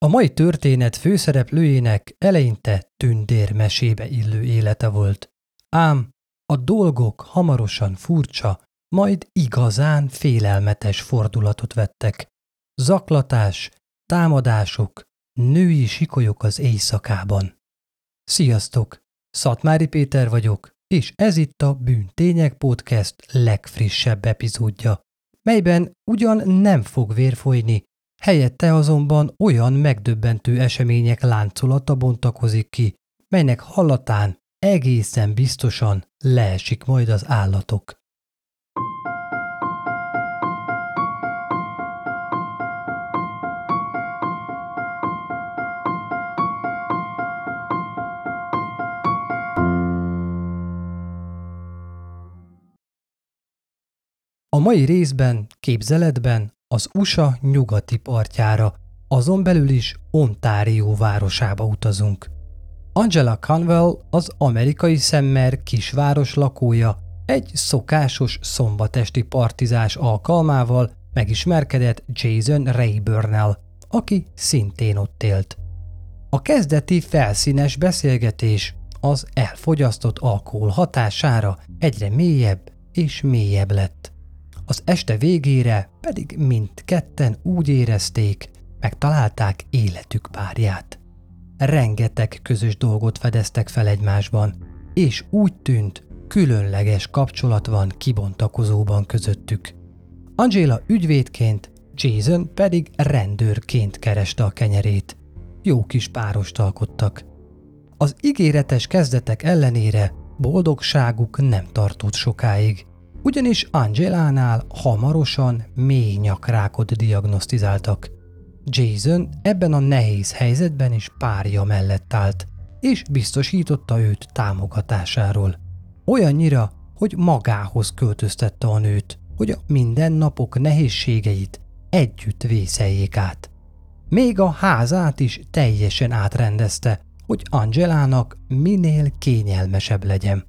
A mai történet főszereplőjének eleinte tündérmesébe illő élete volt. Ám a dolgok hamarosan furcsa, majd igazán félelmetes fordulatot vettek. Zaklatás, támadások, női sikolyok az éjszakában. Sziasztok! Szatmári Péter vagyok, és ez itt a Bűntények Podcast legfrissebb epizódja, melyben ugyan nem fog vér folyni, helyette azonban olyan megdöbbentő események láncolata bontakozik ki, melynek hallatán egészen biztosan leesik majd az állatok. A mai részben, képzeletben az USA nyugati partjára, azon belül is Ontario városába utazunk. Angela Conwell az amerikai szemmer kisváros lakója, egy szokásos szombatesti partizás alkalmával megismerkedett Jason rayburn aki szintén ott élt. A kezdeti felszínes beszélgetés az elfogyasztott alkohol hatására egyre mélyebb és mélyebb lett. Az este végére pedig mindketten úgy érezték, megtalálták életük párját. Rengeteg közös dolgot fedeztek fel egymásban, és úgy tűnt, különleges kapcsolat van kibontakozóban közöttük. Angela ügyvédként, Jason pedig rendőrként kereste a kenyerét. Jó kis párost alkottak. Az ígéretes kezdetek ellenére boldogságuk nem tartott sokáig ugyanis Angelánál hamarosan mély nyakrákot diagnosztizáltak. Jason ebben a nehéz helyzetben is párja mellett állt, és biztosította őt támogatásáról. Olyannyira, hogy magához költöztette a nőt, hogy a mindennapok nehézségeit együtt vészeljék át. Még a házát is teljesen átrendezte, hogy Angelának minél kényelmesebb legyen.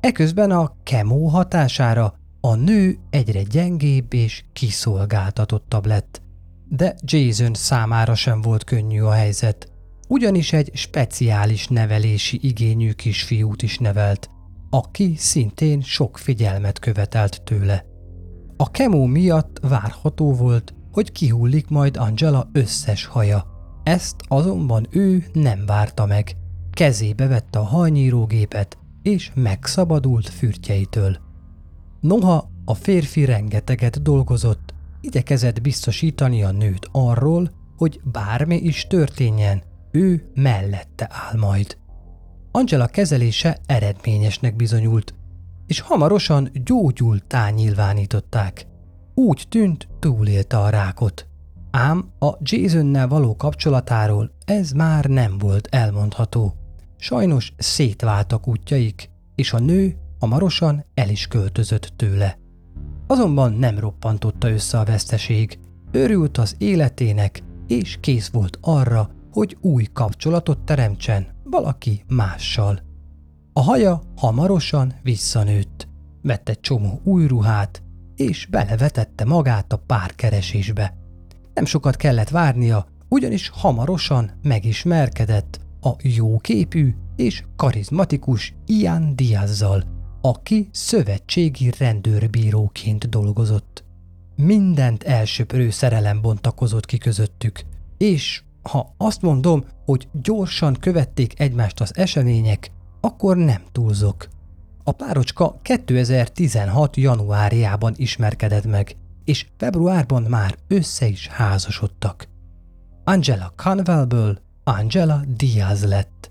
Eközben a kemó hatására a nő egyre gyengébb és kiszolgáltatottabb lett. De Jason számára sem volt könnyű a helyzet, ugyanis egy speciális nevelési igényű kisfiút is nevelt, aki szintén sok figyelmet követelt tőle. A kemó miatt várható volt, hogy kihullik majd Angela összes haja. Ezt azonban ő nem várta meg. Kezébe vette a hajnyírógépet, és megszabadult fürtjeitől. Noha a férfi rengeteget dolgozott, igyekezett biztosítani a nőt arról, hogy bármi is történjen, ő mellette áll majd. Angela kezelése eredményesnek bizonyult, és hamarosan gyógyultá nyilvánították. Úgy tűnt, túlélte a rákot. Ám a Jasonnel való kapcsolatáról ez már nem volt elmondható. Sajnos szétváltak útjaik, és a nő hamarosan el is költözött tőle. Azonban nem roppantotta össze a veszteség, örült az életének, és kész volt arra, hogy új kapcsolatot teremtsen valaki mással. A haja hamarosan visszanőtt, vett egy csomó új ruhát, és belevetette magát a párkeresésbe. Nem sokat kellett várnia, ugyanis hamarosan megismerkedett a jóképű és karizmatikus Ian Diazzal, aki szövetségi rendőrbíróként dolgozott. Mindent elsöprő szerelem bontakozott ki közöttük, és ha azt mondom, hogy gyorsan követték egymást az események, akkor nem túlzok. A párocska 2016. januárjában ismerkedett meg, és februárban már össze is házasodtak. Angela Conwellből Angela Diaz lett.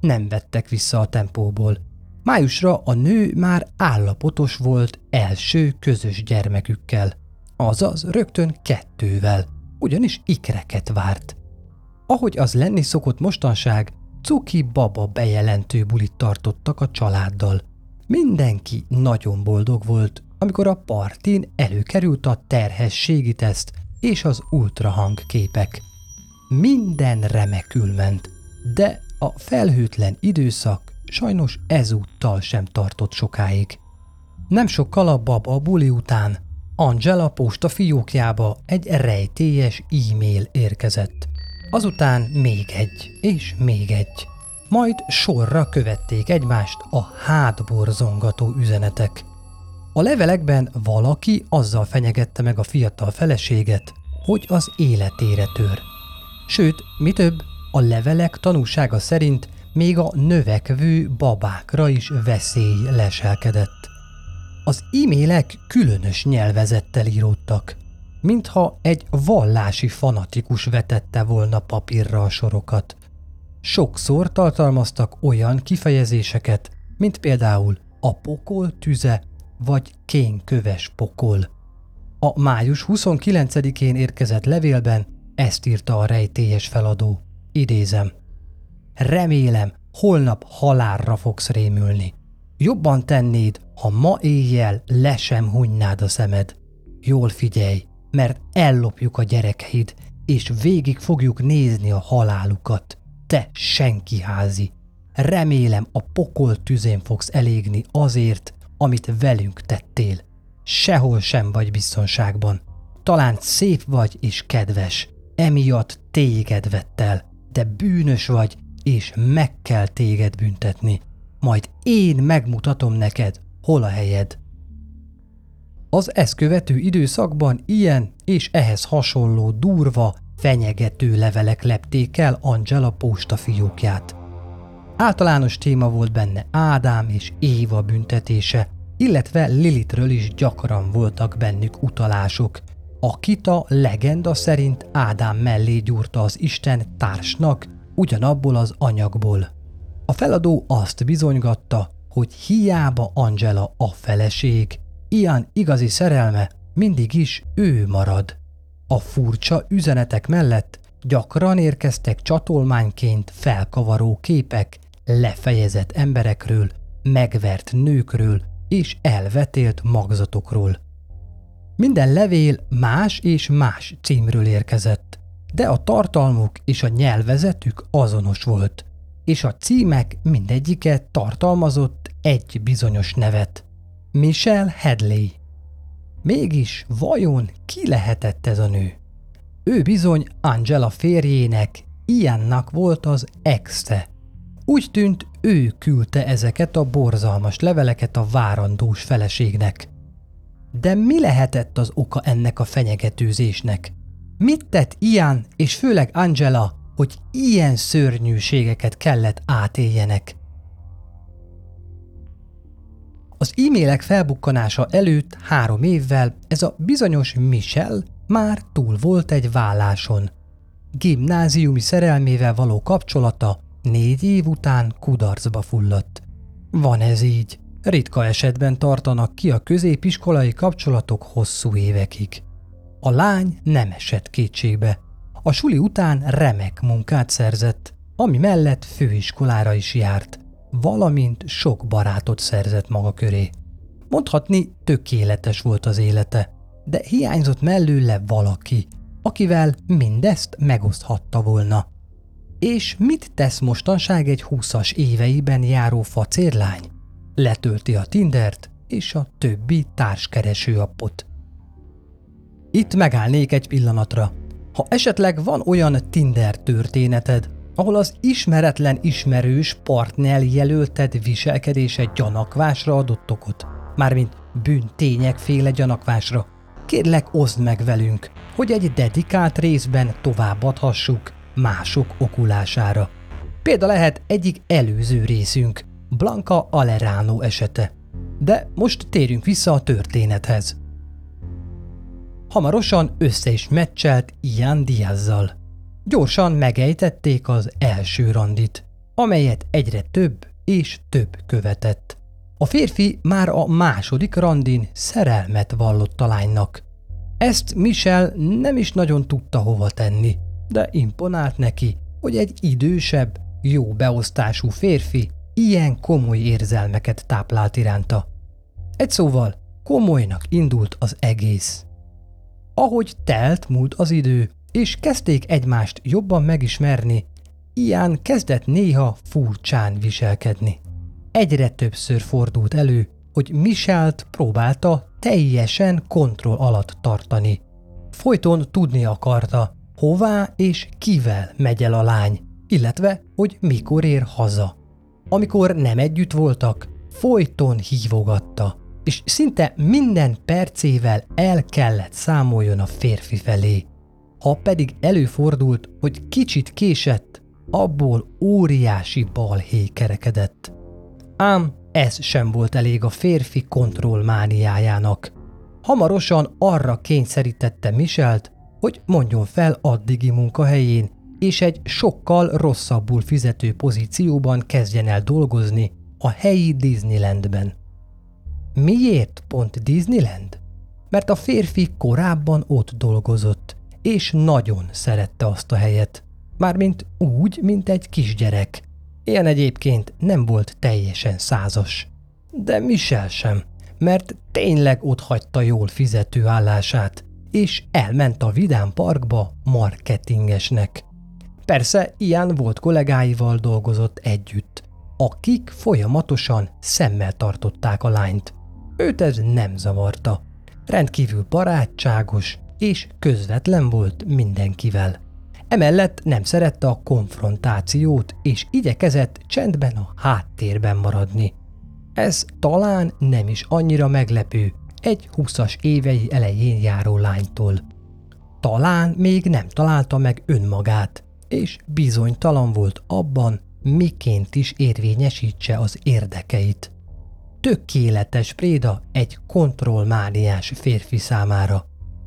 Nem vettek vissza a tempóból. Májusra a nő már állapotos volt első közös gyermekükkel, azaz rögtön kettővel, ugyanis ikreket várt. Ahogy az lenni szokott mostanság, cuki baba bejelentő bulit tartottak a családdal. Mindenki nagyon boldog volt, amikor a partin előkerült a terhességi teszt és az ultrahang képek. Minden remekül ment, de a felhőtlen időszak sajnos ezúttal sem tartott sokáig. Nem sokkal a baba buli után Angela posta fiókjába egy rejtélyes e-mail érkezett. Azután még egy, és még egy. Majd sorra követték egymást a hátborzongató üzenetek. A levelekben valaki azzal fenyegette meg a fiatal feleséget, hogy az életére tör. Sőt, mi több, a levelek tanúsága szerint még a növekvő babákra is veszély leselkedett. Az e-mailek különös nyelvezettel íródtak, mintha egy vallási fanatikus vetette volna papírra a sorokat. Sokszor tartalmaztak olyan kifejezéseket, mint például a pokol tüze vagy kénköves pokol. A május 29-én érkezett levélben ezt írta a rejtélyes feladó. Idézem. Remélem, holnap halálra fogsz rémülni. Jobban tennéd, ha ma éjjel le sem hunynád a szemed. Jól figyelj, mert ellopjuk a gyerekeid, és végig fogjuk nézni a halálukat. Te senki házi. Remélem a pokol tüzén fogsz elégni azért, amit velünk tettél. Sehol sem vagy biztonságban. Talán szép vagy és kedves, emiatt téged vett el, de bűnös vagy, és meg kell téged büntetni. Majd én megmutatom neked, hol a helyed. Az ezt követő időszakban ilyen és ehhez hasonló durva, fenyegető levelek lepték el Angela postafiókját. Általános téma volt benne Ádám és Éva büntetése, illetve Lilitről is gyakran voltak bennük utalások, a legenda szerint Ádám mellé gyúrta az Isten társnak, ugyanabból az anyagból. A feladó azt bizonygatta, hogy hiába Angela a feleség, ilyen igazi szerelme mindig is ő marad. A furcsa üzenetek mellett gyakran érkeztek csatolmányként felkavaró képek lefejezett emberekről, megvert nőkről és elvetélt magzatokról. Minden levél más és más címről érkezett, de a tartalmuk és a nyelvezetük azonos volt, és a címek mindegyike tartalmazott egy bizonyos nevet. Michelle Hadley. Mégis vajon ki lehetett ez a nő? Ő bizony Angela férjének, Iannak volt az exe. Úgy tűnt, ő küldte ezeket a borzalmas leveleket a várandós feleségnek. De mi lehetett az oka ennek a fenyegetőzésnek? Mit tett Ian és főleg Angela, hogy ilyen szörnyűségeket kellett átéljenek? Az e-mailek felbukkanása előtt három évvel ez a bizonyos Michel már túl volt egy válláson. Gimnáziumi szerelmével való kapcsolata négy év után kudarcba fulladt. Van ez így. Ritka esetben tartanak ki a középiskolai kapcsolatok hosszú évekig. A lány nem esett kétségbe. A suli után remek munkát szerzett, ami mellett főiskolára is járt, valamint sok barátot szerzett maga köré. Mondhatni tökéletes volt az élete, de hiányzott mellőle valaki, akivel mindezt megoszthatta volna. És mit tesz mostanság egy húszas éveiben járó facérlány? Letölti a Tindert és a többi társkereső appot. Itt megállnék egy pillanatra. Ha esetleg van olyan Tinder történeted, ahol az ismeretlen ismerős partner jelölted viselkedése gyanakvásra adott okot, mármint bűntények féle gyanakvásra, kérlek oszd meg velünk, hogy egy dedikált részben továbbadhassuk mások okulására. Példa lehet egyik előző részünk, Blanca Alerano esete. De most térjünk vissza a történethez. Hamarosan össze is meccselt Ian Diazzal. Gyorsan megejtették az első randit, amelyet egyre több és több követett. A férfi már a második randin szerelmet vallott a lánynak. Ezt Michel nem is nagyon tudta hova tenni, de imponált neki, hogy egy idősebb, jó beosztású férfi ilyen komoly érzelmeket táplált iránta. Egy szóval komolynak indult az egész. Ahogy telt múlt az idő, és kezdték egymást jobban megismerni, Ian kezdett néha furcsán viselkedni. Egyre többször fordult elő, hogy Michelt próbálta teljesen kontroll alatt tartani. Folyton tudni akarta, hová és kivel megy el a lány, illetve hogy mikor ér haza. Amikor nem együtt voltak, folyton hívogatta, és szinte minden percével el kellett számoljon a férfi felé. Ha pedig előfordult, hogy kicsit késett, abból óriási balhé kerekedett. Ám ez sem volt elég a férfi kontrollmániájának. Hamarosan arra kényszerítette Michelt, hogy mondjon fel addigi munkahelyén, és egy sokkal rosszabbul fizető pozícióban kezdjen el dolgozni a helyi Disneylandben. Miért pont Disneyland? Mert a férfi korábban ott dolgozott, és nagyon szerette azt a helyet. Mármint úgy, mint egy kisgyerek. Ilyen egyébként nem volt teljesen százas. De Michel sem, mert tényleg ott hagyta jól fizető állását, és elment a Vidám Parkba marketingesnek. Persze, ilyen volt kollégáival dolgozott együtt, akik folyamatosan szemmel tartották a lányt. Őt ez nem zavarta. Rendkívül barátságos és közvetlen volt mindenkivel. Emellett nem szerette a konfrontációt, és igyekezett csendben a háttérben maradni. Ez talán nem is annyira meglepő egy húszas évei elején járó lánytól. Talán még nem találta meg önmagát, és bizonytalan volt abban, miként is érvényesítse az érdekeit. Tökéletes préda egy kontrollmániás férfi számára.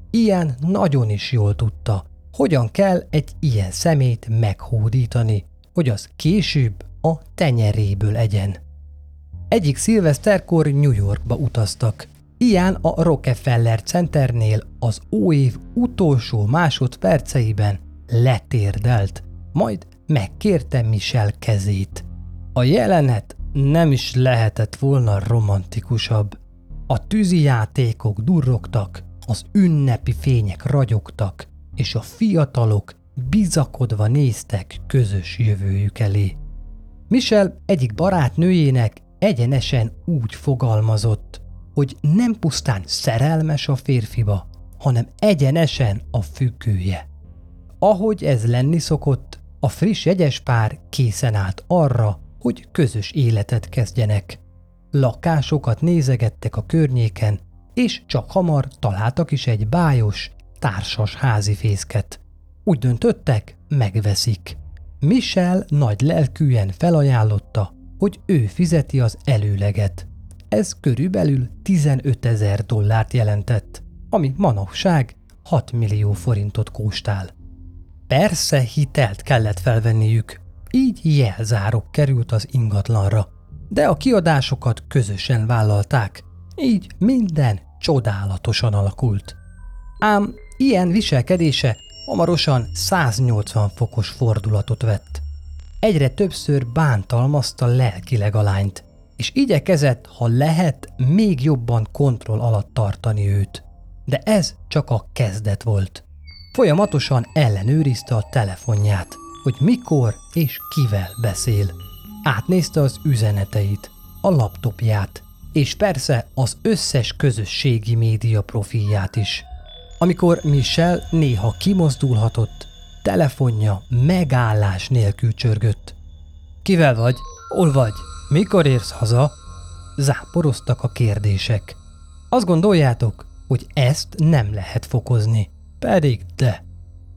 Ilyen nagyon is jól tudta, hogyan kell egy ilyen szemét meghódítani, hogy az később a tenyeréből egyen. Egyik szilveszterkor New Yorkba utaztak. Ilyen a Rockefeller Centernél az óév utolsó másodperceiben letérdelt, majd megkérte Michel kezét. A jelenet nem is lehetett volna romantikusabb. A tűzi játékok durrogtak, az ünnepi fények ragyogtak, és a fiatalok bizakodva néztek közös jövőjük elé. Michel egyik barátnőjének egyenesen úgy fogalmazott, hogy nem pusztán szerelmes a férfiba, hanem egyenesen a függője. Ahogy ez lenni szokott, a friss jegyes pár készen állt arra, hogy közös életet kezdjenek. Lakásokat nézegettek a környéken, és csak hamar találtak is egy bájos, társas házi fészket. Úgy döntöttek, megveszik. Michel nagy lelkűen felajánlotta, hogy ő fizeti az előleget. Ez körülbelül 15 ezer dollárt jelentett, ami manapság 6 millió forintot kóstál. Persze hitelt kellett felvenniük, így jelzárok került az ingatlanra, de a kiadásokat közösen vállalták, így minden csodálatosan alakult. Ám ilyen viselkedése hamarosan 180 fokos fordulatot vett. Egyre többször bántalmazta lelkileg a lányt, és igyekezett, ha lehet, még jobban kontroll alatt tartani őt. De ez csak a kezdet volt. Folyamatosan ellenőrizte a telefonját, hogy mikor és kivel beszél. Átnézte az üzeneteit, a laptopját, és persze az összes közösségi média profilját is. Amikor Michel néha kimozdulhatott, telefonja megállás nélkül csörgött. Kivel vagy? Hol vagy? Mikor érsz haza? Záporoztak a kérdések. Azt gondoljátok, hogy ezt nem lehet fokozni. Pedig de.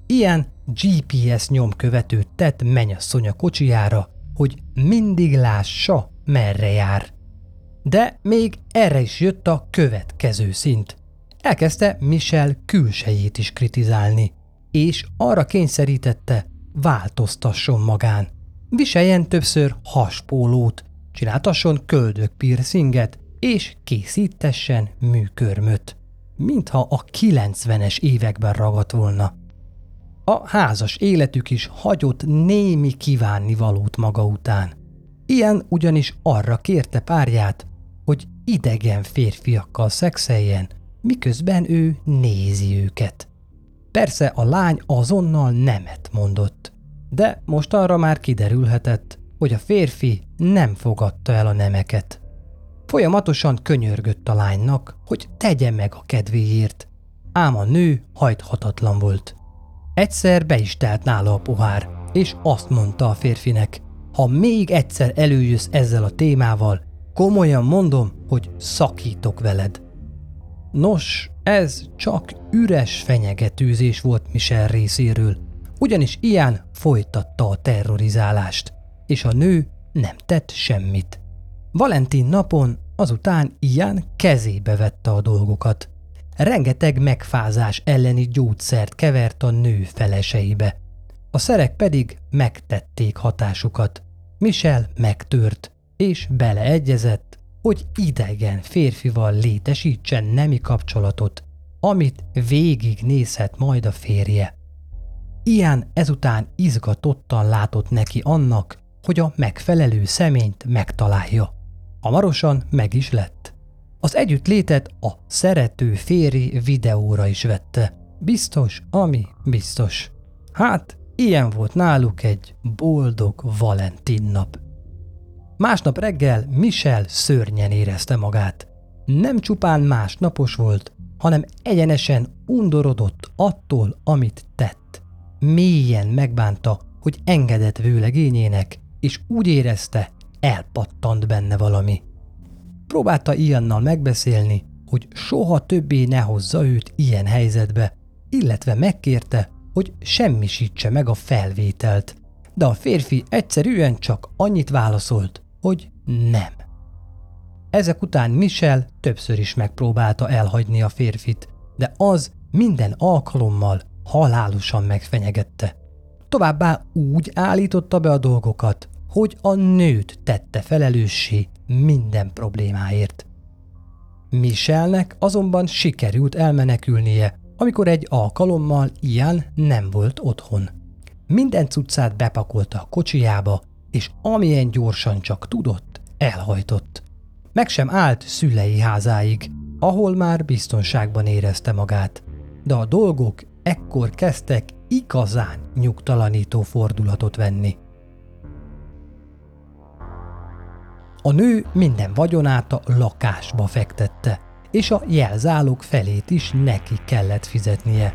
Ilyen GPS nyomkövetőt tett menyasszony a kocsijára, hogy mindig lássa, merre jár. De még erre is jött a következő szint. Elkezdte Michel külsejét is kritizálni, és arra kényszerítette, változtasson magán. Viseljen többször haspólót, csináltasson köldök piercinget, és készítessen műkörmöt, mintha a 90-es években ragadt volna. A házas életük is hagyott némi kívánni valót maga után. Ilyen ugyanis arra kérte párját, hogy idegen férfiakkal szexeljen, miközben ő nézi őket. Persze a lány azonnal nemet mondott, de most arra már kiderülhetett, hogy a férfi nem fogadta el a nemeket. Folyamatosan könyörgött a lánynak, hogy tegye meg a kedvéért, ám a nő hajthatatlan volt. Egyszer be is telt nála a pohár, és azt mondta a férfinek, ha még egyszer előjössz ezzel a témával, komolyan mondom, hogy szakítok veled. Nos, ez csak üres fenyegetőzés volt Michel részéről, ugyanis ilyen folytatta a terrorizálást, és a nő nem tett semmit. Valentin napon azután ilyen kezébe vette a dolgokat. Rengeteg megfázás elleni gyógyszert kevert a nő feleseibe. A szerek pedig megtették hatásukat. Michel megtört, és beleegyezett, hogy idegen férfival létesítsen nemi kapcsolatot, amit végig nézhet majd a férje. Ilyen ezután izgatottan látott neki annak, hogy a megfelelő személyt megtalálja. Hamarosan meg is lett. Az együttlétet a szerető féri videóra is vette. Biztos, ami biztos. Hát, ilyen volt náluk egy boldog Valentin nap. Másnap reggel Michel szörnyen érezte magát. Nem csupán másnapos volt, hanem egyenesen undorodott attól, amit tett. Mélyen megbánta, hogy engedett vőlegényének, és úgy érezte, elpattant benne valami. Próbálta Iannal megbeszélni, hogy soha többé ne hozza őt ilyen helyzetbe, illetve megkérte, hogy semmisítse meg a felvételt, de a férfi egyszerűen csak annyit válaszolt, hogy nem. Ezek után Michel többször is megpróbálta elhagyni a férfit, de az minden alkalommal halálosan megfenyegette. Továbbá úgy állította be a dolgokat, hogy a nőt tette felelőssé minden problémáért. Michelnek azonban sikerült elmenekülnie, amikor egy alkalommal Ian nem volt otthon. Minden cuccát bepakolta a kocsijába, és amilyen gyorsan csak tudott, elhajtott. Meg sem állt szülei házáig, ahol már biztonságban érezte magát. De a dolgok ekkor kezdtek igazán nyugtalanító fordulatot venni. A nő minden vagyonát a lakásba fektette, és a jelzálók felét is neki kellett fizetnie.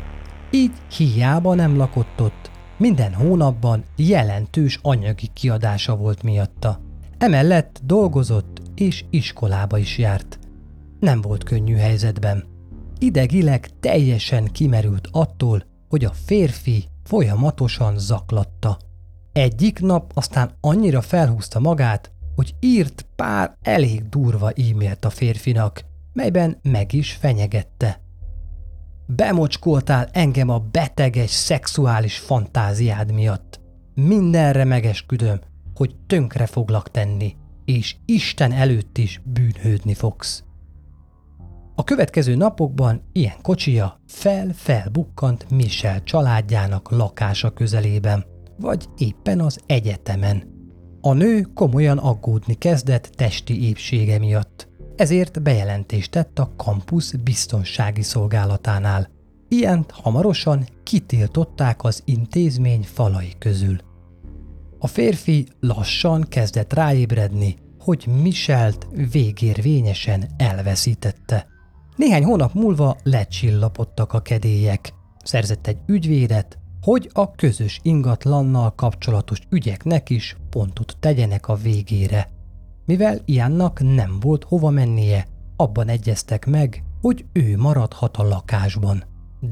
Így hiába nem lakott ott, minden hónapban jelentős anyagi kiadása volt miatta. Emellett dolgozott és iskolába is járt. Nem volt könnyű helyzetben. Idegileg teljesen kimerült attól, hogy a férfi folyamatosan zaklatta. Egyik nap aztán annyira felhúzta magát, hogy írt pár elég durva e-mailt a férfinak, melyben meg is fenyegette. Bemocskoltál engem a beteges szexuális fantáziád miatt. Mindenre megesküdöm, hogy tönkre foglak tenni, és Isten előtt is bűnhődni fogsz. A következő napokban ilyen kocsija fel-felbukkant Michel családjának lakása közelében, vagy éppen az egyetemen. A nő komolyan aggódni kezdett testi épsége miatt ezért bejelentést tett a kampusz biztonsági szolgálatánál. Ilyent hamarosan kitiltották az intézmény falai közül. A férfi lassan kezdett ráébredni, hogy Michelt végérvényesen elveszítette. Néhány hónap múlva lecsillapodtak a kedélyek. Szerzett egy ügyvédet, hogy a közös ingatlannal kapcsolatos ügyeknek is pontot tegyenek a végére. Mivel Iannak nem volt hova mennie, abban egyeztek meg, hogy ő maradhat a lakásban.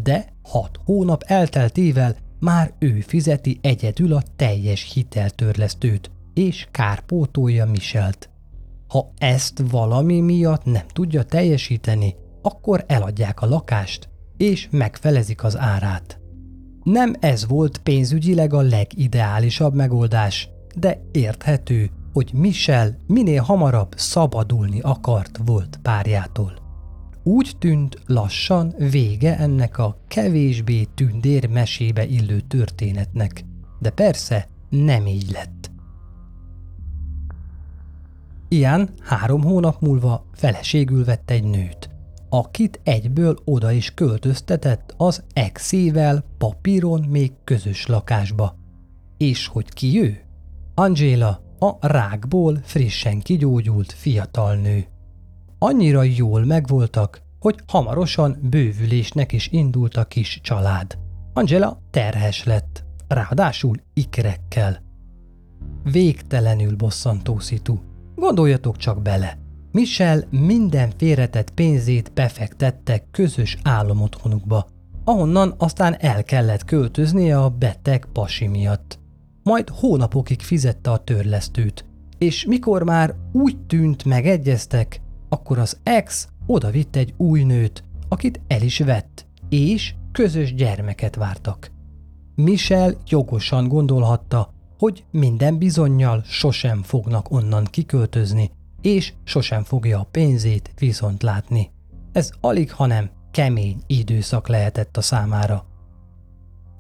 De hat hónap elteltével már ő fizeti egyedül a teljes hiteltörlesztőt, és kárpótolja Michelt. Ha ezt valami miatt nem tudja teljesíteni, akkor eladják a lakást, és megfelezik az árát. Nem ez volt pénzügyileg a legideálisabb megoldás, de érthető, hogy Michel minél hamarabb szabadulni akart volt párjától. Úgy tűnt lassan vége ennek a kevésbé tündér mesébe illő történetnek, de persze nem így lett. Ian három hónap múlva feleségül vett egy nőt, akit egyből oda is költöztetett az exével papíron még közös lakásba. És hogy ki ő? Angela a rákból frissen kigyógyult fiatal nő. Annyira jól megvoltak, hogy hamarosan bővülésnek is indult a kis család. Angela terhes lett, ráadásul ikrekkel. Végtelenül bosszantó szitu. Gondoljatok csak bele. Michel minden félretett pénzét befektette közös álomotthonukba, ahonnan aztán el kellett költöznie a beteg pasi miatt. Majd hónapokig fizette a törlesztőt, és mikor már úgy tűnt megegyeztek, akkor az ex oda vitt egy új nőt, akit el is vett, és közös gyermeket vártak. Michel jogosan gondolhatta, hogy minden bizonyal sosem fognak onnan kiköltözni, és sosem fogja a pénzét viszont látni. Ez alig, hanem kemény időszak lehetett a számára.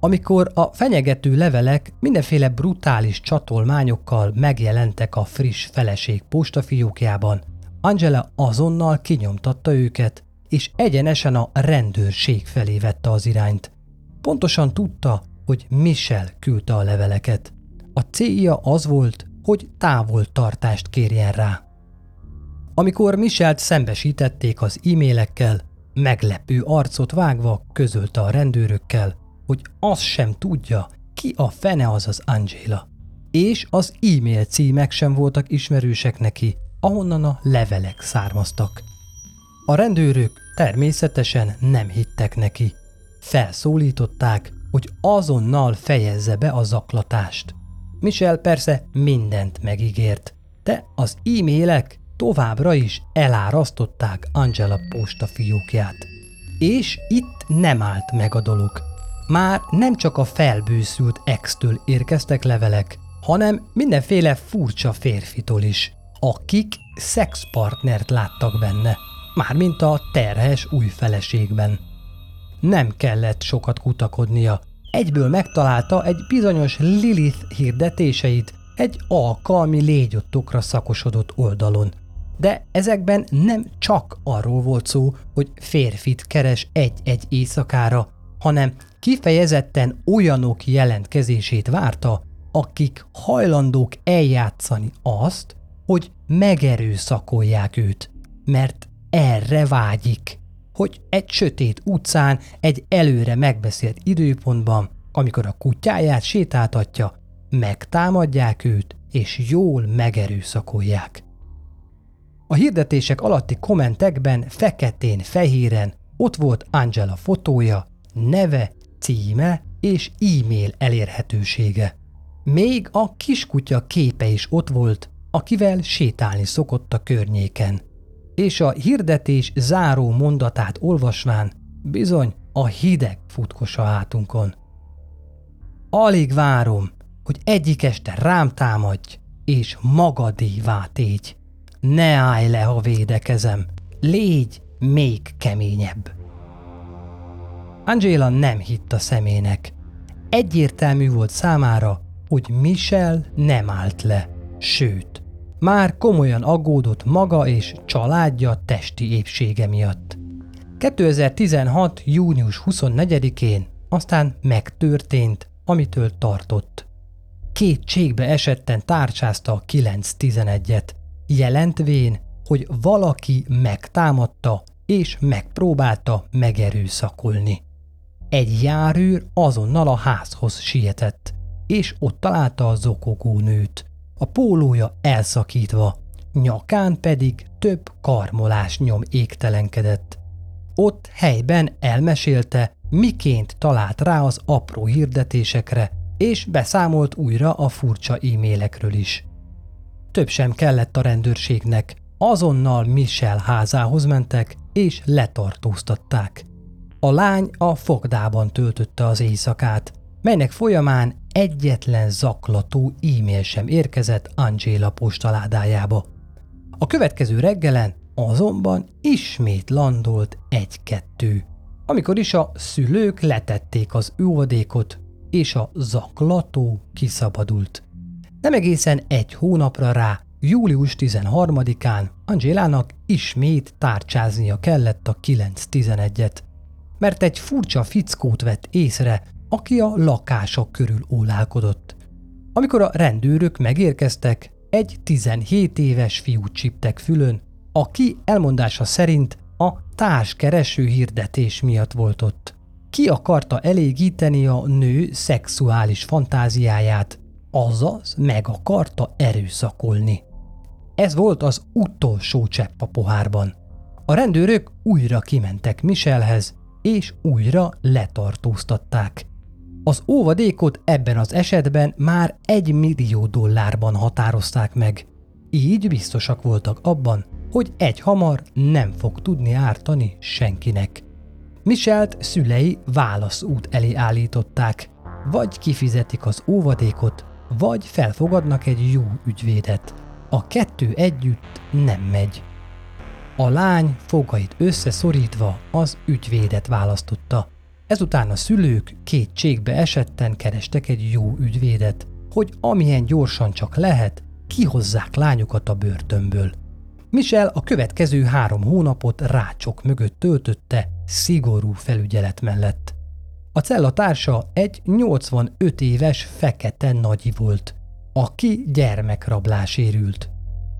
Amikor a fenyegető levelek mindenféle brutális csatolmányokkal megjelentek a friss feleség postafiókjában, Angela azonnal kinyomtatta őket, és egyenesen a rendőrség felé vette az irányt. Pontosan tudta, hogy Michel küldte a leveleket. A célja az volt, hogy távoltartást kérjen rá. Amikor Michelt szembesítették az e-mailekkel, meglepő arcot vágva közölte a rendőrökkel, hogy az sem tudja, ki a fene az az Angela. És az e-mail címek sem voltak ismerősek neki, ahonnan a levelek származtak. A rendőrök természetesen nem hittek neki. Felszólították, hogy azonnal fejezze be a zaklatást. Michel persze mindent megígért, de az e-mailek továbbra is elárasztották Angela posta fiókját. És itt nem állt meg a dolog. Már nem csak a felbőszült ex-től érkeztek levelek, hanem mindenféle furcsa férfitól is, akik szexpartnert láttak benne, mármint a terhes új feleségben. Nem kellett sokat kutakodnia, egyből megtalálta egy bizonyos Lilith hirdetéseit egy alkalmi légyottokra szakosodott oldalon. De ezekben nem csak arról volt szó, hogy férfit keres egy-egy éjszakára, hanem kifejezetten olyanok jelentkezését várta, akik hajlandók eljátszani azt, hogy megerőszakolják őt, mert erre vágyik, hogy egy sötét utcán, egy előre megbeszélt időpontban, amikor a kutyáját sétáltatja, megtámadják őt, és jól megerőszakolják. A hirdetések alatti kommentekben feketén-fehéren ott volt Angela fotója, neve, címe és e-mail elérhetősége. Még a kiskutya képe is ott volt, akivel sétálni szokott a környéken. És a hirdetés záró mondatát olvasván bizony a hideg futkos a hátunkon. Alig várom, hogy egyik este rám támadj, és magadévá tégy. Ne állj le, ha védekezem, légy még keményebb. Angela nem hitt a szemének. Egyértelmű volt számára, hogy Michel nem állt le, sőt, már komolyan aggódott maga és családja testi épsége miatt. 2016. június 24-én aztán megtörtént, amitől tartott. Kétségbe esetten tárcsázta a 9-11-et, jelentvén, hogy valaki megtámadta és megpróbálta megerőszakolni. Egy járőr azonnal a házhoz sietett, és ott találta a zokogó nőt, a pólója elszakítva, nyakán pedig több karmolás nyom égtelenkedett. Ott helyben elmesélte, miként talált rá az apró hirdetésekre, és beszámolt újra a furcsa e-mailekről is. Több sem kellett a rendőrségnek, azonnal Michel házához mentek, és letartóztatták. A lány a fogdában töltötte az éjszakát, melynek folyamán egyetlen zaklató e-mail sem érkezett Angela postaládájába. A következő reggelen azonban ismét landolt egy-kettő, amikor is a szülők letették az óvadékot, és a zaklató kiszabadult. Nem egészen egy hónapra rá, július 13-án Angélának ismét tárcsáznia kellett a 9-11-et, mert egy furcsa fickót vett észre, aki a lakások körül ólálkodott. Amikor a rendőrök megérkeztek, egy 17 éves fiút csiptek fülön, aki elmondása szerint a társkereső hirdetés miatt volt ott. ki akarta elégíteni a nő szexuális fantáziáját, azaz meg akarta erőszakolni. Ez volt az utolsó csepp a pohárban. A rendőrök újra kimentek Michelhez, és újra letartóztatták. Az óvadékot ebben az esetben már egy millió dollárban határozták meg. Így biztosak voltak abban, hogy egy hamar nem fog tudni ártani senkinek. Michelt szülei válaszút elé állították, vagy kifizetik az óvadékot, vagy felfogadnak egy jó ügyvédet. A kettő együtt nem megy. A lány fogait összeszorítva az ügyvédet választotta. Ezután a szülők kétségbe esetten kerestek egy jó ügyvédet, hogy amilyen gyorsan csak lehet, kihozzák lányukat a börtönből. Michel a következő három hónapot rácsok mögött töltötte, szigorú felügyelet mellett. A cella társa egy 85 éves fekete nagyi volt, aki gyermekrablás érült.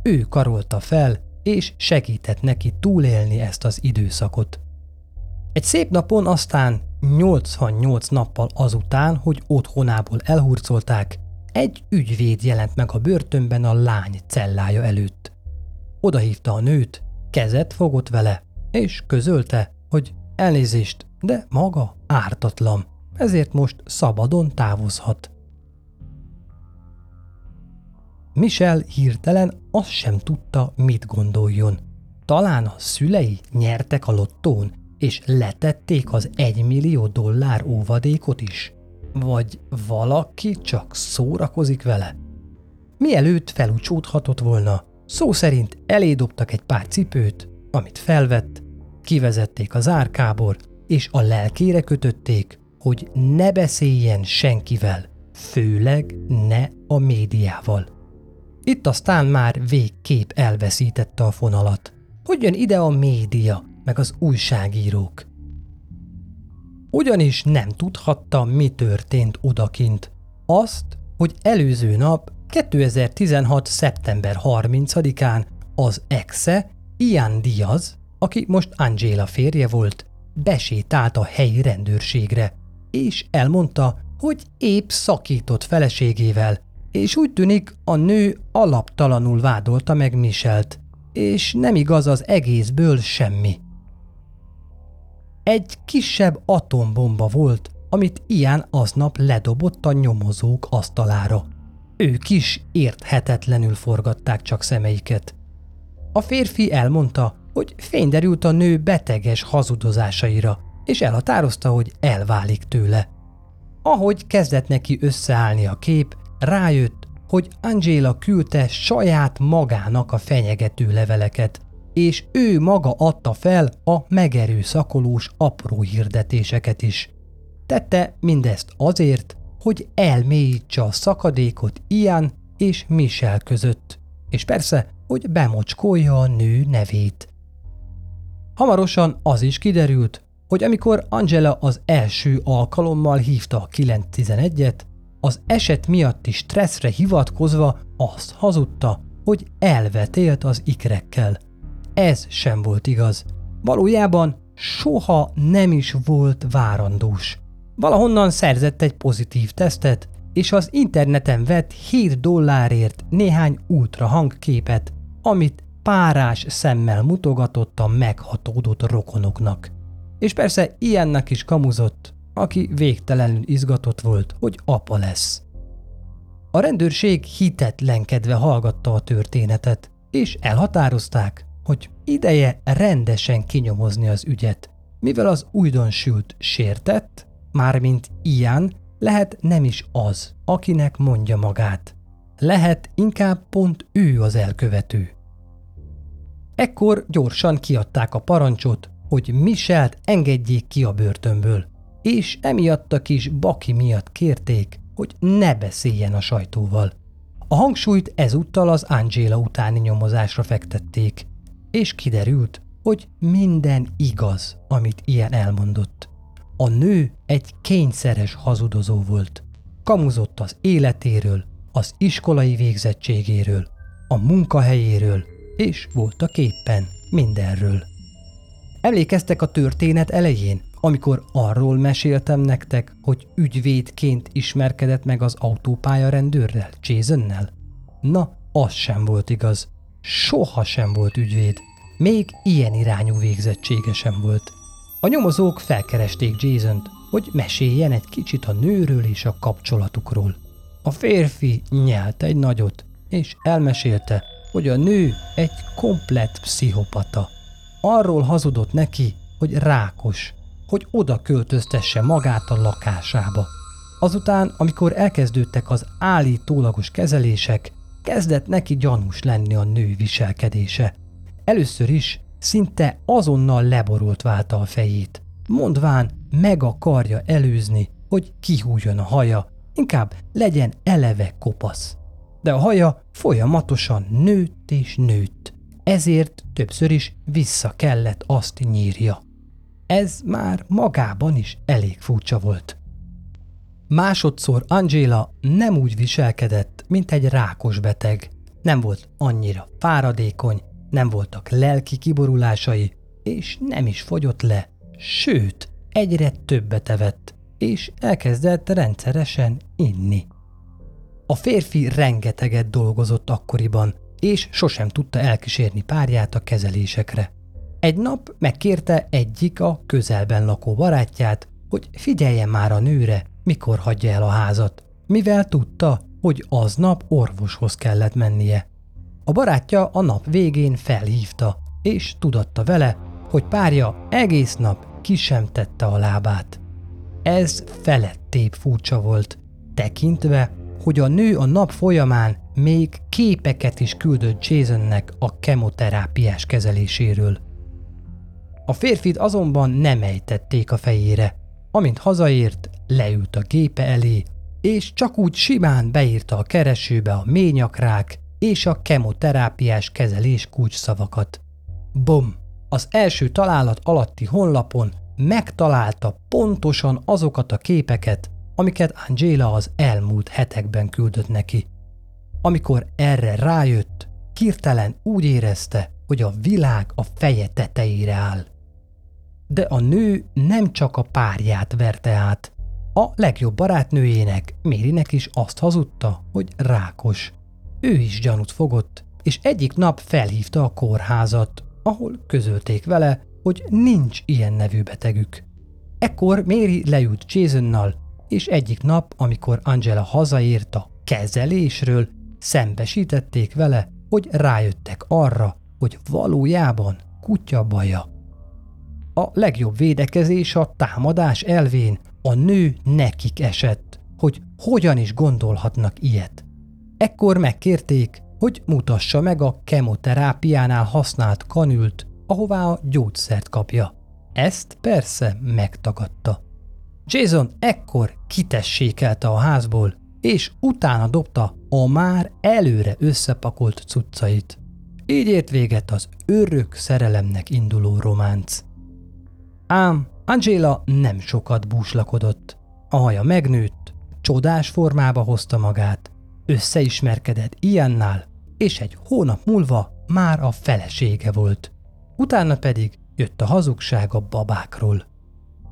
Ő karolta fel, és segített neki túlélni ezt az időszakot. Egy szép napon aztán 88 nappal azután, hogy otthonából elhurcolták, egy ügyvéd jelent meg a börtönben a lány cellája előtt. Odahívta a nőt, kezet fogott vele, és közölte, hogy elnézést, de maga ártatlan, ezért most szabadon távozhat. Michel hirtelen azt sem tudta, mit gondoljon. Talán a szülei nyertek a lottón, és letették az egymillió dollár óvadékot is? Vagy valaki csak szórakozik vele? Mielőtt felúcsódhatott volna, szó szerint elédobtak egy pár cipőt, amit felvett, kivezették az árkából, és a lelkére kötötték, hogy ne beszéljen senkivel, főleg ne a médiával. Itt aztán már végképp elveszítette a fonalat. Hogy jön ide a média, meg az újságírók? Ugyanis nem tudhatta, mi történt odakint. Azt, hogy előző nap, 2016. szeptember 30-án az exe, Ian Diaz, aki most Angela férje volt, besétált a helyi rendőrségre, és elmondta, hogy épp szakított feleségével, és úgy tűnik a nő alaptalanul vádolta meg Michelt, és nem igaz az egészből semmi. Egy kisebb atombomba volt, amit ilyen aznap ledobott a nyomozók asztalára. Ők is érthetetlenül forgatták csak szemeiket. A férfi elmondta, hogy fényderült a nő beteges hazudozásaira, és elhatározta, hogy elválik tőle. Ahogy kezdett neki összeállni a kép, rájött, hogy Angela küldte saját magának a fenyegető leveleket, és ő maga adta fel a megerőszakolós apró hirdetéseket is. Tette mindezt azért, hogy elmélyítse a szakadékot Ian és Michel között, és persze, hogy bemocskolja a nő nevét. Hamarosan az is kiderült, hogy amikor Angela az első alkalommal hívta a 911-et, az eset miatti stresszre hivatkozva azt hazudta, hogy elvetélt az ikrekkel. Ez sem volt igaz. Valójában soha nem is volt várandós. Valahonnan szerzett egy pozitív tesztet, és az interneten vett 7 dollárért néhány ultra hangképet, amit párás szemmel mutogatott a meghatódott rokonoknak. És persze ilyennek is kamuzott, aki végtelenül izgatott volt, hogy apa lesz. A rendőrség hitetlenkedve hallgatta a történetet, és elhatározták, hogy ideje rendesen kinyomozni az ügyet, mivel az újdonsült sértett, mármint ilyen, lehet nem is az, akinek mondja magát. Lehet inkább pont ő az elkövető. Ekkor gyorsan kiadták a parancsot, hogy Michelt engedjék ki a börtönből, és emiatt a kis baki miatt kérték, hogy ne beszéljen a sajtóval. A hangsúlyt ezúttal az Angela utáni nyomozásra fektették, és kiderült, hogy minden igaz, amit ilyen elmondott. A nő egy kényszeres hazudozó volt. Kamuzott az életéről, az iskolai végzettségéről, a munkahelyéről, és voltak éppen mindenről. Emlékeztek a történet elején, amikor arról meséltem nektek, hogy ügyvédként ismerkedett meg az autópálya rendőrrel, Jasonnel? Na, az sem volt igaz. Soha sem volt ügyvéd. Még ilyen irányú végzettsége sem volt. A nyomozók felkeresték jason hogy meséljen egy kicsit a nőről és a kapcsolatukról. A férfi nyelt egy nagyot, és elmesélte, hogy a nő egy komplett pszichopata. Arról hazudott neki, hogy rákos, hogy oda költöztesse magát a lakásába. Azután, amikor elkezdődtek az állítólagos kezelések, kezdett neki gyanús lenni a nő viselkedése. Először is szinte azonnal leborult válta a fejét, mondván meg akarja előzni, hogy kihújjon a haja, inkább legyen eleve kopasz. De a haja folyamatosan nőtt és nőtt, ezért többször is vissza kellett azt nyírja. Ez már magában is elég furcsa volt. Másodszor Angela nem úgy viselkedett, mint egy rákos beteg. Nem volt annyira fáradékony, nem voltak lelki kiborulásai, és nem is fogyott le, sőt, egyre többet evett, és elkezdett rendszeresen inni. A férfi rengeteget dolgozott akkoriban, és sosem tudta elkísérni párját a kezelésekre. Egy nap megkérte egyik a közelben lakó barátját, hogy figyeljen már a nőre, mikor hagyja el a házat, mivel tudta, hogy aznap orvoshoz kellett mennie. A barátja a nap végén felhívta, és tudatta vele, hogy párja egész nap ki sem tette a lábát. Ez felettébb furcsa volt, tekintve, hogy a nő a nap folyamán még képeket is küldött Jasonnek a kemoterápiás kezeléséről. A férfit azonban nem ejtették a fejére. Amint hazaért, leült a gépe elé, és csak úgy simán beírta a keresőbe a ményakrák és a kemoterápiás kezelés kulcsszavakat. Bom! Az első találat alatti honlapon megtalálta pontosan azokat a képeket, amiket Angela az elmúlt hetekben küldött neki. Amikor erre rájött, kirtelen úgy érezte, hogy a világ a feje tetejére áll. De a nő nem csak a párját verte át. A legjobb barátnőjének, Mérinek is azt hazudta, hogy rákos. Ő is gyanút fogott, és egyik nap felhívta a kórházat, ahol közölték vele, hogy nincs ilyen nevű betegük. Ekkor Méri leült Jasonnal, és egyik nap, amikor Angela hazaért a kezelésről, szembesítették vele, hogy rájöttek arra, hogy valójában kutya baja. A legjobb védekezés a támadás elvén a nő nekik esett, hogy hogyan is gondolhatnak ilyet. Ekkor megkérték, hogy mutassa meg a kemoterápiánál használt kanült, ahová a gyógyszert kapja. Ezt persze megtagadta. Jason ekkor kitessékelte a házból, és utána dobta a már előre összepakolt cuccait. Így ért véget az örök szerelemnek induló románc. Ám Angela nem sokat búslakodott. A haja megnőtt, csodás formába hozta magát, összeismerkedett ilyennál, és egy hónap múlva már a felesége volt. Utána pedig jött a hazugság a babákról.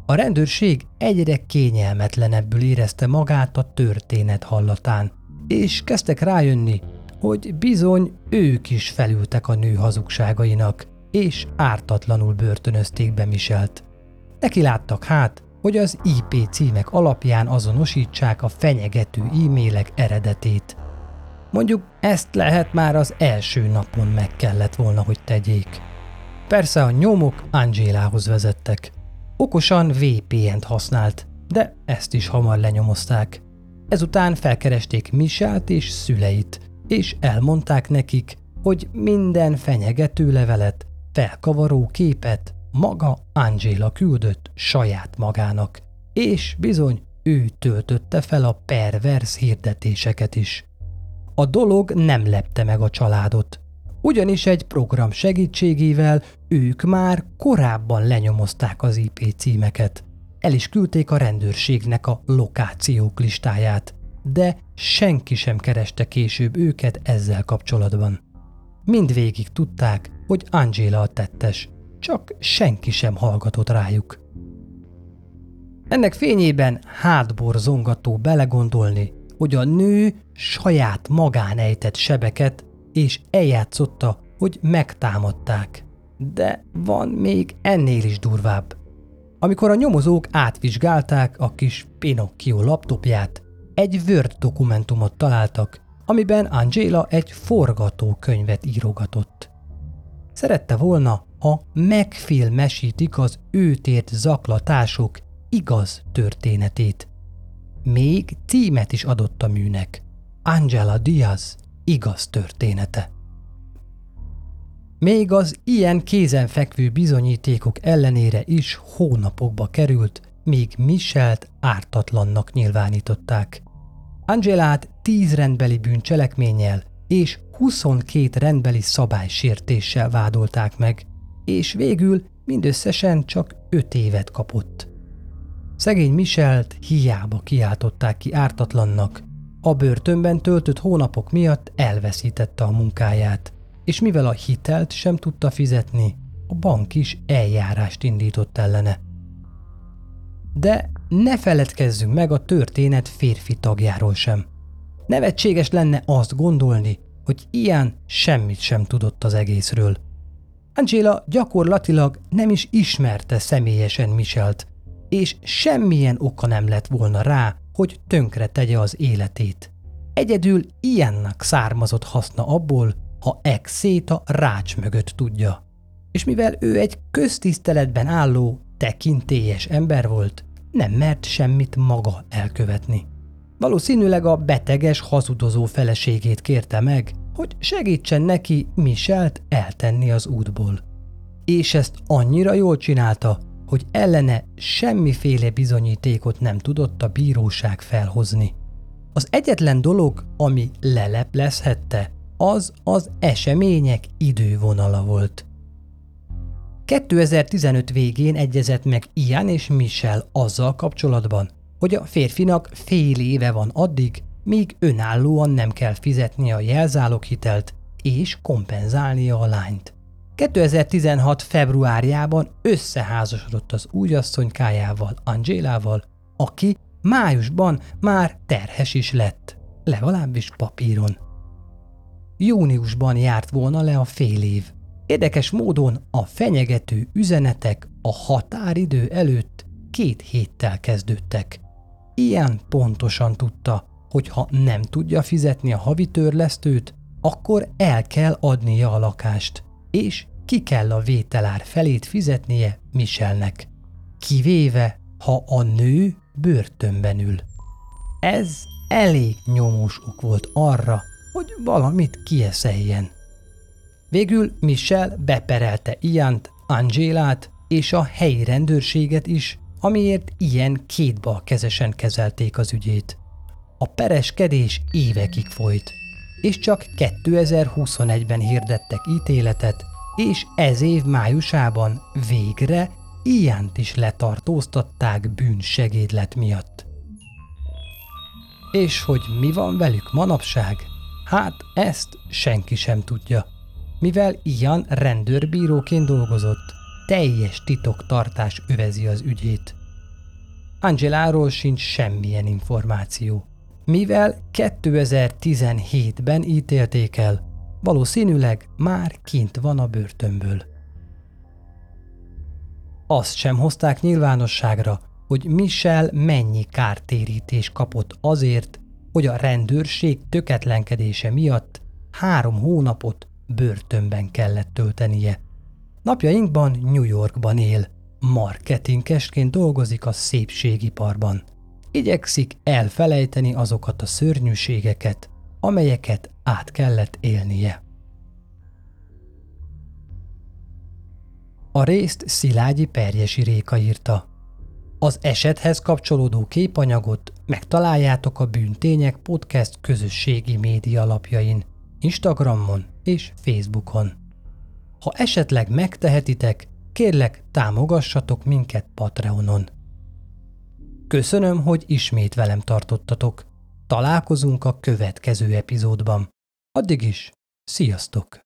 A rendőrség egyre kényelmetlenebbül érezte magát a történet hallatán, és kezdtek rájönni, hogy bizony ők is felültek a nő hazugságainak, és ártatlanul börtönözték be Michelt. Neki láttak hát, hogy az IP címek alapján azonosítsák a fenyegető e-mailek eredetét. Mondjuk ezt lehet már az első napon meg kellett volna, hogy tegyék. Persze a nyomok Angélához vezettek. Okosan VPN-t használt, de ezt is hamar lenyomozták. Ezután felkeresték Michelt és szüleit, és elmondták nekik, hogy minden fenyegető levelet, felkavaró képet maga Angela küldött saját magának, és bizony ő töltötte fel a pervers hirdetéseket is. A dolog nem lepte meg a családot, ugyanis egy program segítségével ők már korábban lenyomozták az IP címeket. El is küldték a rendőrségnek a lokációk listáját, de senki sem kereste később őket ezzel kapcsolatban. Mindvégig tudták, hogy Angela a tettes, csak senki sem hallgatott rájuk. Ennek fényében hátborzongató belegondolni, hogy a nő saját magán ejtett sebeket, és eljátszotta, hogy megtámadták. De van még ennél is durvább. Amikor a nyomozók átvizsgálták a kis Pinocchio laptopját, egy Word dokumentumot találtak, amiben Angela egy forgatókönyvet írogatott. Szerette volna, ha megfilmesítik az őtért zaklatások igaz történetét. Még címet is adott a műnek. Angela Diaz igaz története. Még az ilyen kézenfekvő bizonyítékok ellenére is hónapokba került, míg Michelt ártatlannak nyilvánították. Angelát tíz rendbeli bűncselekménnyel és 22 rendbeli szabálysértéssel vádolták meg, és végül mindösszesen csak 5 évet kapott. Szegény Michelt hiába kiáltották ki ártatlannak, a börtönben töltött hónapok miatt elveszítette a munkáját, és mivel a hitelt sem tudta fizetni, a bank is eljárást indított ellene. De ne feledkezzünk meg a történet férfi tagjáról sem. Nevetséges lenne azt gondolni, hogy ilyen semmit sem tudott az egészről. Angela gyakorlatilag nem is ismerte személyesen Michelt, és semmilyen oka nem lett volna rá, hogy tönkre tegye az életét. Egyedül ilyennek származott haszna abból, ha ex a rács mögött tudja. És mivel ő egy köztiszteletben álló, tekintélyes ember volt, nem mert semmit maga elkövetni. Valószínűleg a beteges, hazudozó feleségét kérte meg, hogy segítsen neki Michelt eltenni az útból. És ezt annyira jól csinálta, hogy ellene semmiféle bizonyítékot nem tudott a bíróság felhozni. Az egyetlen dolog, ami leleplezhette, az az események idővonala volt. 2015 végén egyezett meg Ian és Michel azzal kapcsolatban, hogy a férfinak fél éve van addig, míg önállóan nem kell fizetni a jelzáloghitelt és kompenzálnia a lányt. 2016. februárjában összeházasodott az úgyasszonykájával, Angélával, aki májusban már terhes is lett, legalábbis papíron. Júniusban járt volna le a fél év. Érdekes módon a fenyegető üzenetek a határidő előtt két héttel kezdődtek. Ilyen pontosan tudta, hogy ha nem tudja fizetni a havi törlesztőt, akkor el kell adnia a lakást és ki kell a vételár felét fizetnie Michelnek. Kivéve, ha a nő börtönben ül. Ez elég nyomós ok volt arra, hogy valamit kieszeljen. Végül Michel beperelte Iant, Angélát és a helyi rendőrséget is, amiért ilyen kétbal kezesen kezelték az ügyét. A pereskedés évekig folyt, és csak 2021-ben hirdettek ítéletet, és ez év májusában végre Iánt is letartóztatták bűnsegédlet miatt. És hogy mi van velük manapság? Hát ezt senki sem tudja. Mivel Ian rendőrbíróként dolgozott, teljes titoktartás övezi az ügyét. Angeláról sincs semmilyen információ. Mivel 2017-ben ítélték el, valószínűleg már kint van a börtönből. Azt sem hozták nyilvánosságra, hogy Michel mennyi kártérítés kapott azért, hogy a rendőrség töketlenkedése miatt három hónapot börtönben kellett töltenie. Napjainkban New Yorkban él, marketingesként dolgozik a szépségiparban. Igyekszik elfelejteni azokat a szörnyűségeket, amelyeket át kellett élnie. A részt Szilágyi Perjesi Réka írta. Az esethez kapcsolódó képanyagot megtaláljátok a Bűntények Podcast közösségi média lapjain, Instagramon és Facebookon. Ha esetleg megtehetitek, kérlek támogassatok minket Patreonon. Köszönöm, hogy ismét velem tartottatok. Találkozunk a következő epizódban. Addig is, sziasztok!